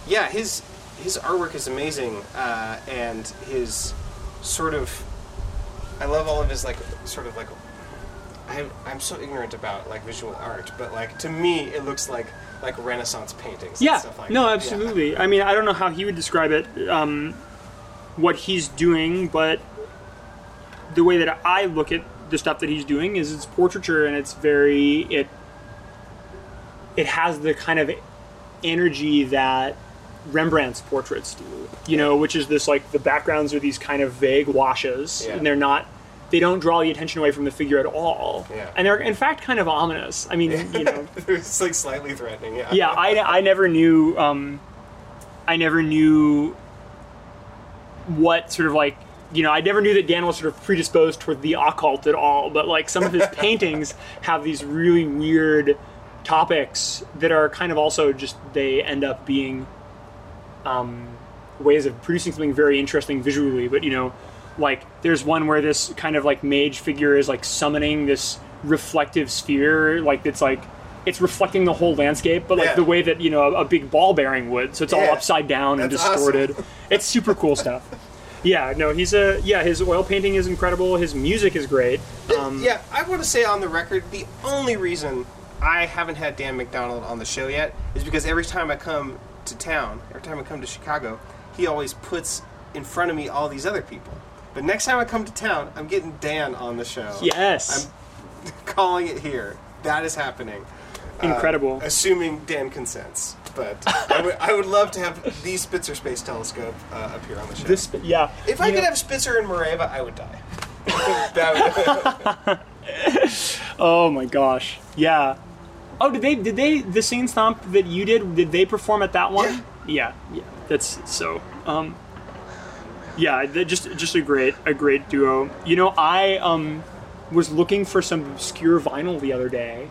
yeah, his his artwork is amazing, uh, and his sort of I love all of his like sort of like I'm, I'm so ignorant about like visual art, but like to me it looks like like Renaissance paintings. Yeah, and stuff like that. no, that. absolutely. I mean, I don't know how he would describe it, um, what he's doing, but the way that I look at the stuff that he's doing is it's portraiture and it's very it it has the kind of energy that Rembrandt's portraits do. You know, which is this like the backgrounds are these kind of vague washes, Yeah. and they're not. They don't draw the attention away from the figure at all, Yeah. and they're in fact kind of ominous. I mean, you know, it's like slightly threatening. Yeah. yeah, I, I never knew um, I never knew what sort of like you know I never knew that Dan was sort of predisposed toward the occult at all. But like some of his paintings have these really weird topics that are kind of also just they end up being um, ways of producing something very interesting visually. But you know, like there's one where this kind of like mage figure is like summoning this reflective sphere, like it's like it's reflecting the whole landscape, but like Yeah. the way that you know a, a big ball bearing would. So it's all upside down and That's distorted. It's super cool stuff. Yeah, no, he's a yeah. His oil painting is incredible. His music is great. Um, yeah, I want to say on the record, the only reason I haven't had Dan McDonald on the show yet is because every time I come to town, every time I come to Chicago, he always puts in front of me all these other people. But next time I come to town, I'm getting Dan on the show. Yes, I'm calling it here. That is happening. Uh, incredible. assuming Dan consents. But I would, love to have the Spitzer Space Telescope uh, appear on the show. this, yeah. if I you could know- have Spitzer and Moreva, I would die. Would- Oh my gosh. Yeah. Oh, did they did they the scene stomp that you did? Did they perform at that one? Yeah. Yeah. That's so. Um. Yeah, just just a great a great duo. You know, I um was looking for some obscure vinyl the other day,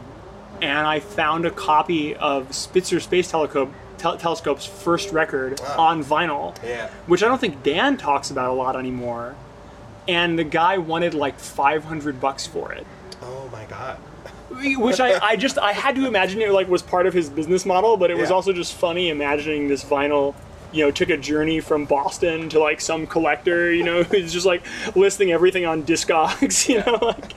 and I found a copy of Spitzer Space Telescope tel- Telescope's first record Wow. on vinyl, yeah. which I don't think Dan talks about a lot anymore. And the guy wanted like 500 bucks for it Oh my god. which I, I just I had to imagine it like was part of his business model, but it was also just funny imagining this vinyl, you know, took a journey from Boston to like some collector, you know, who's just like listing everything on Discogs, you know, like.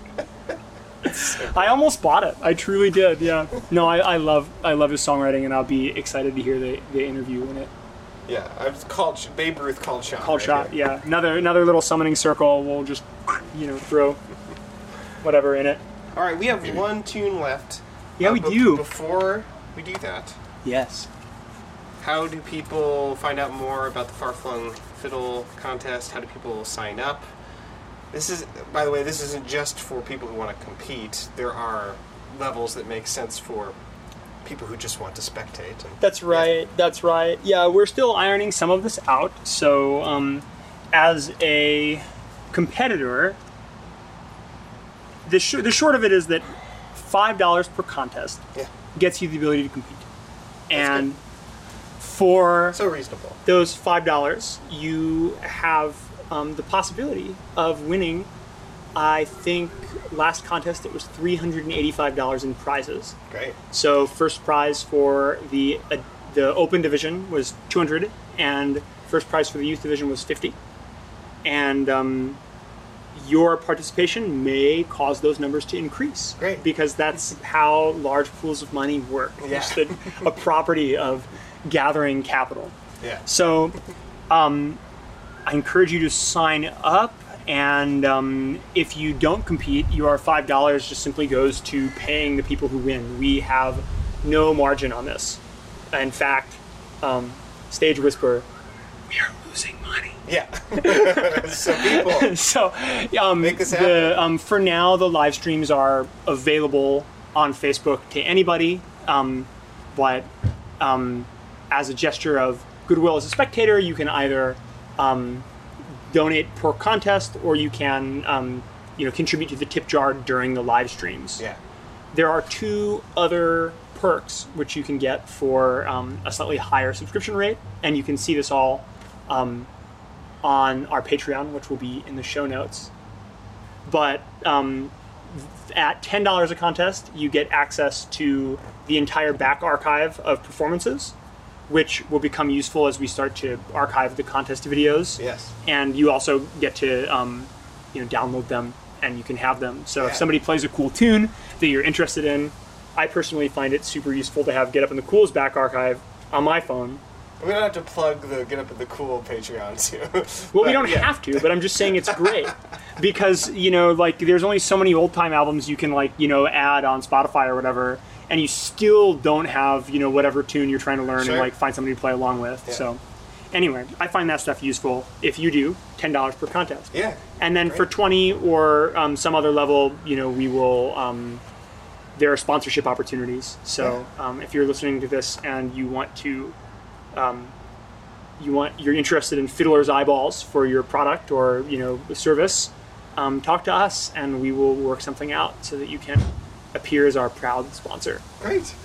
I almost bought it. I truly did. Yeah. No, I, I love I love his songwriting, and I'll be excited to hear the, the interview in it. Yeah, I was called Babe Ruth called shot. Called right shot. here. Yeah. Another another little summoning circle. We'll just you know throw whatever in it. All right, we have one tune left. Yeah, Uh, we but do. Before we do that, Yes. How do people find out more about the Far-Flung Fiddle contest? How do people sign up? This is, by the way, this isn't just for people who want to compete. There are levels that make sense for people who just want to spectate. And, That's right. That's right. Yeah, we're still ironing some of this out. So, um, as a competitor, the sh- the short of it is that five dollars per contest Yeah, gets you the ability to compete, and for so reasonable. those five dollars, you have um, the possibility of winning. I think last contest it was three hundred and eighty-five dollars in prizes. Great. So first prize for the uh, the open division was 200, and first prize for the youth division was 50. And um, your participation may cause those numbers to increase. Great. Because that's how large pools of money work. Yeah. It's the, a property of gathering capital. Yeah. So, um, I encourage you to sign up. And um, if you don't compete, your five dollars just simply goes to paying the people who win. We have no margin on this. In fact, um, Stage Whisper, we are losing money. Yeah. so people, so, um, Make this the, um, for now, the live streams are available on Facebook to anybody. Um, but um, as a gesture of goodwill as a spectator, you can either um, donate per contest or you can um, you know contribute to the tip jar during the live streams. yeah. There are two other perks which you can get for um, a slightly higher subscription rate, and you can see this all um, on our Patreon, which will be in the show notes. But um, at ten dollars a contest, you get access to the entire back archive of performances, which will become useful as we start to archive the contest videos Yes. and you also get to um, you know download them and you can have them. So Yeah. if somebody plays a cool tune that you're interested in, I personally find it super useful to have Get Up in the Cool's back archive on my phone. We don't have to plug the Get Up in the Cool Patreon too. Well, we don't have to, but I'm just saying it's great because you know, like, there's only so many old time albums you can like, you know, add on Spotify or whatever, and you still don't have, you know, whatever tune you're trying to learn Sure. and like find somebody to play along with. Yeah. So, anyway, I find that stuff useful. If you do, ten dollars per contest. Yeah. And then for 20 or um, some other level, you know, we will. Um, there are sponsorship opportunities. So um, if you're listening to this and you want to, um, you want you're interested in Fiddler's eyeballs for your product or you know the service, um, talk to us and we will work something out so that you can appear as our proud sponsor. Great.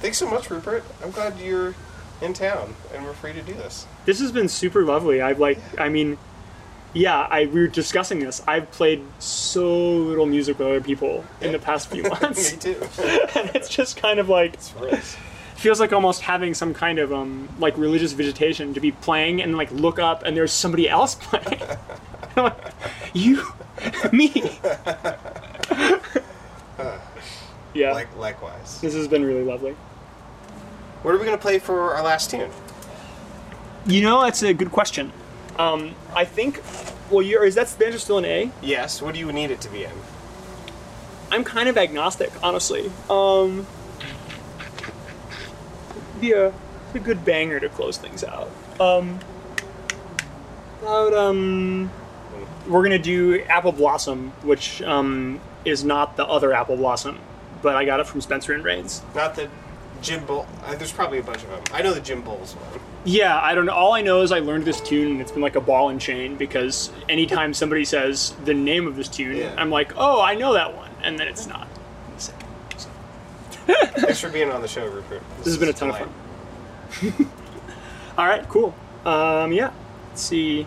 Thanks so much, Rupert. I'm glad you're in town and we're free to do this. This has been super lovely. I've like, I mean, yeah, I we were discussing this. I've played so little music with other people in the past few months. Me too. and it's just kind of like feels like almost having some kind of um like religious visitation to be playing and like look up and there's somebody else playing. I'm like, you, me. Yeah, Like likewise. this has been really lovely. What are we gonna play for our last tune? You know, that's a good question. Um, I think. Well, you're, is that banjo still an A? Yes. What do you need it to be in? I'm kind of agnostic, honestly. Um, be a, a good banger to close things out. Um, about, um, we're gonna do Apple Blossom, which um, is not the other Apple Blossom, but I got it from Spencer and Rains. Not the Jim Bull. Uh, there's probably a bunch of them. I know the Jim Bulls one. Yeah, I don't know. All I know is I learned this tune, and it's been like a ball and chain because anytime somebody says the name of this tune, Yeah. I'm like, oh, I know that one, and then it's not. So, Thanks for being on the show, Rupert. This has been a ton of fun. All right, cool. Um, yeah. Let's see.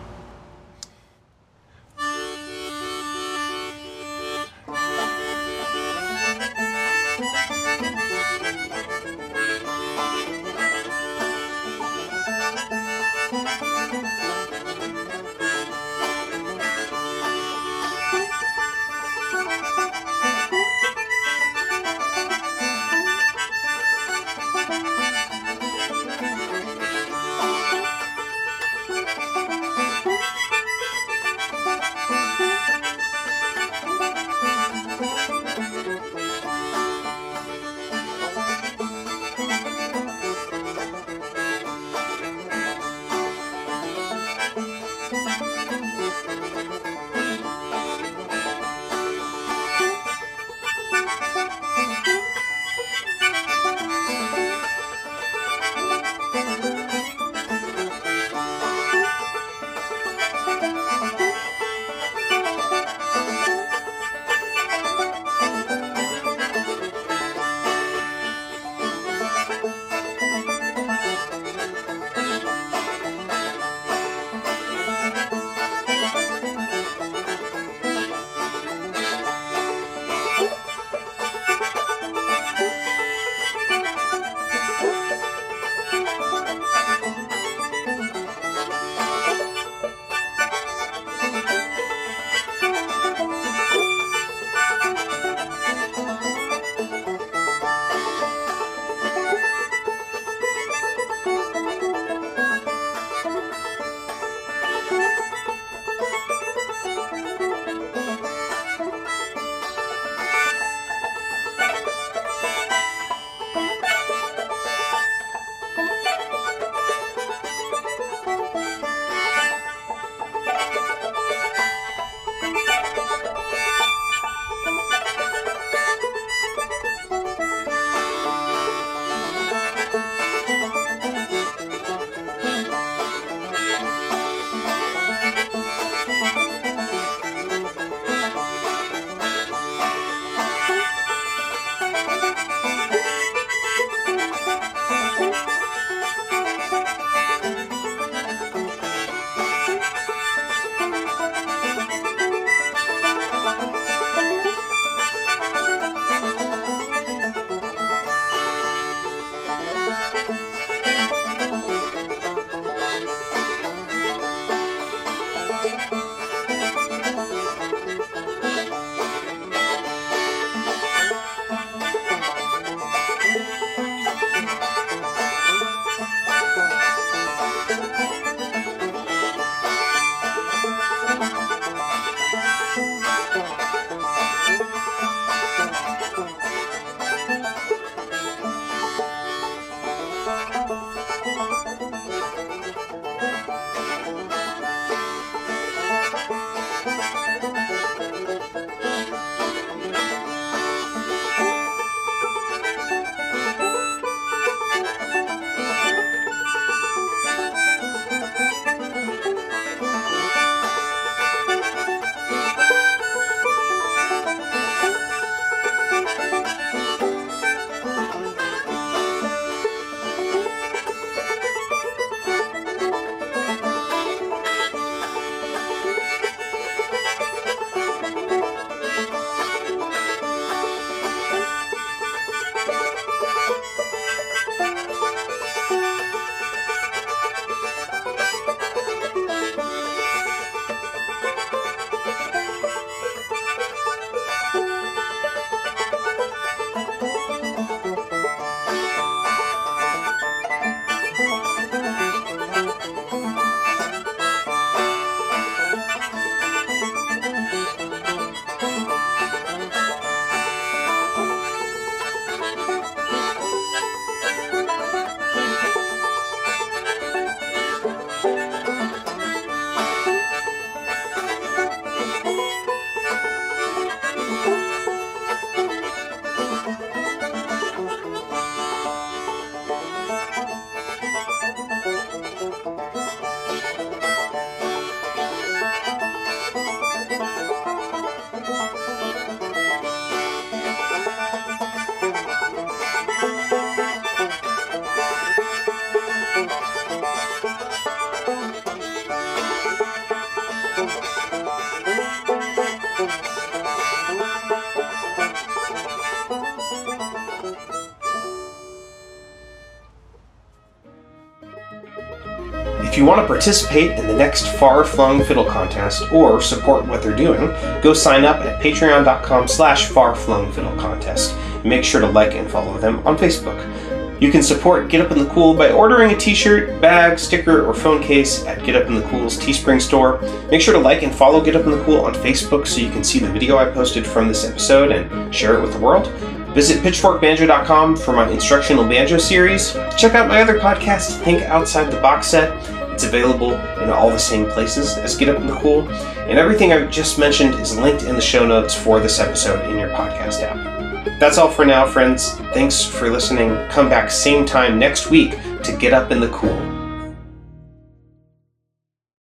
Want to participate in the next Far Flung Fiddle contest or support what they're doing, go sign up at patreon.com slash farflungfiddle contest. Make sure to like and follow them on Facebook. You can support Get Up in the Cool by ordering a t-shirt, bag, sticker, or phone case at Get Up in the Cool's Teespring store. Make sure to like and follow Get Up in the Cool on Facebook so you can see the video I posted from this episode and share it with the world. Visit pitchforkbanjo.com for my instructional banjo series. Check out my other podcast, Think Outside the Box Set. It's available in all the same places as Get Up in the Cool. And everything I've just mentioned is linked in the show notes for this episode in your podcast app. That's all for now, friends. Thanks for listening. Come back same time next week to Get Up in the Cool.